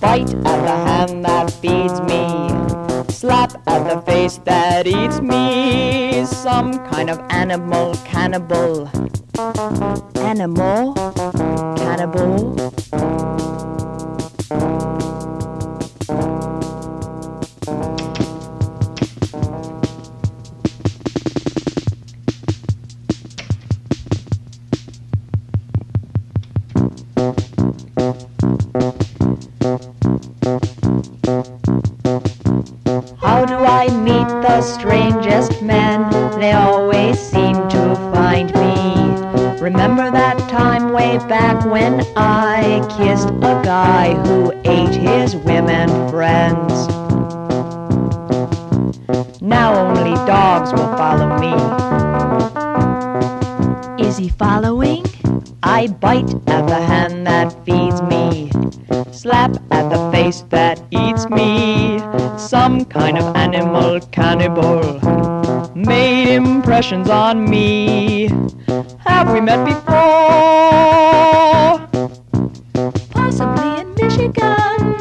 bite at the hand that feeds me. Slap at the face that eats me. Some kind of animal cannibal. Animal cannibal. Meet the strangest men? They always seem to find me. Remember that time way back when I kissed a guy who ate his women friends? Now only dogs will follow me. Is he following? I bite at the hand that feeds me. Slap at the face that eats me. Some kind of animal cannibal made impressions on me. Have we met before? Possibly in Michigan.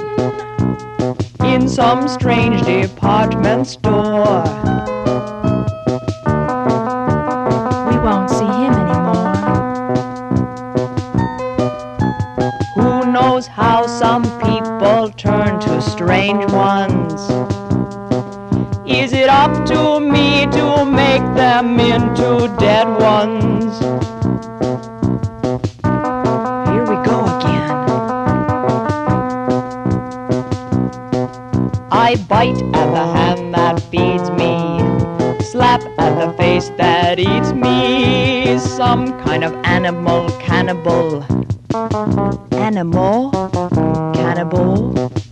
In some strange department store. We won't see him anymore. Who knows how some people turn to strange ones? Is it up to me to make them into dead ones? Here we go again. I bite at the hand that feeds me, slap at the face that eats me. Some kind of animal cannibal. Animal cannibal.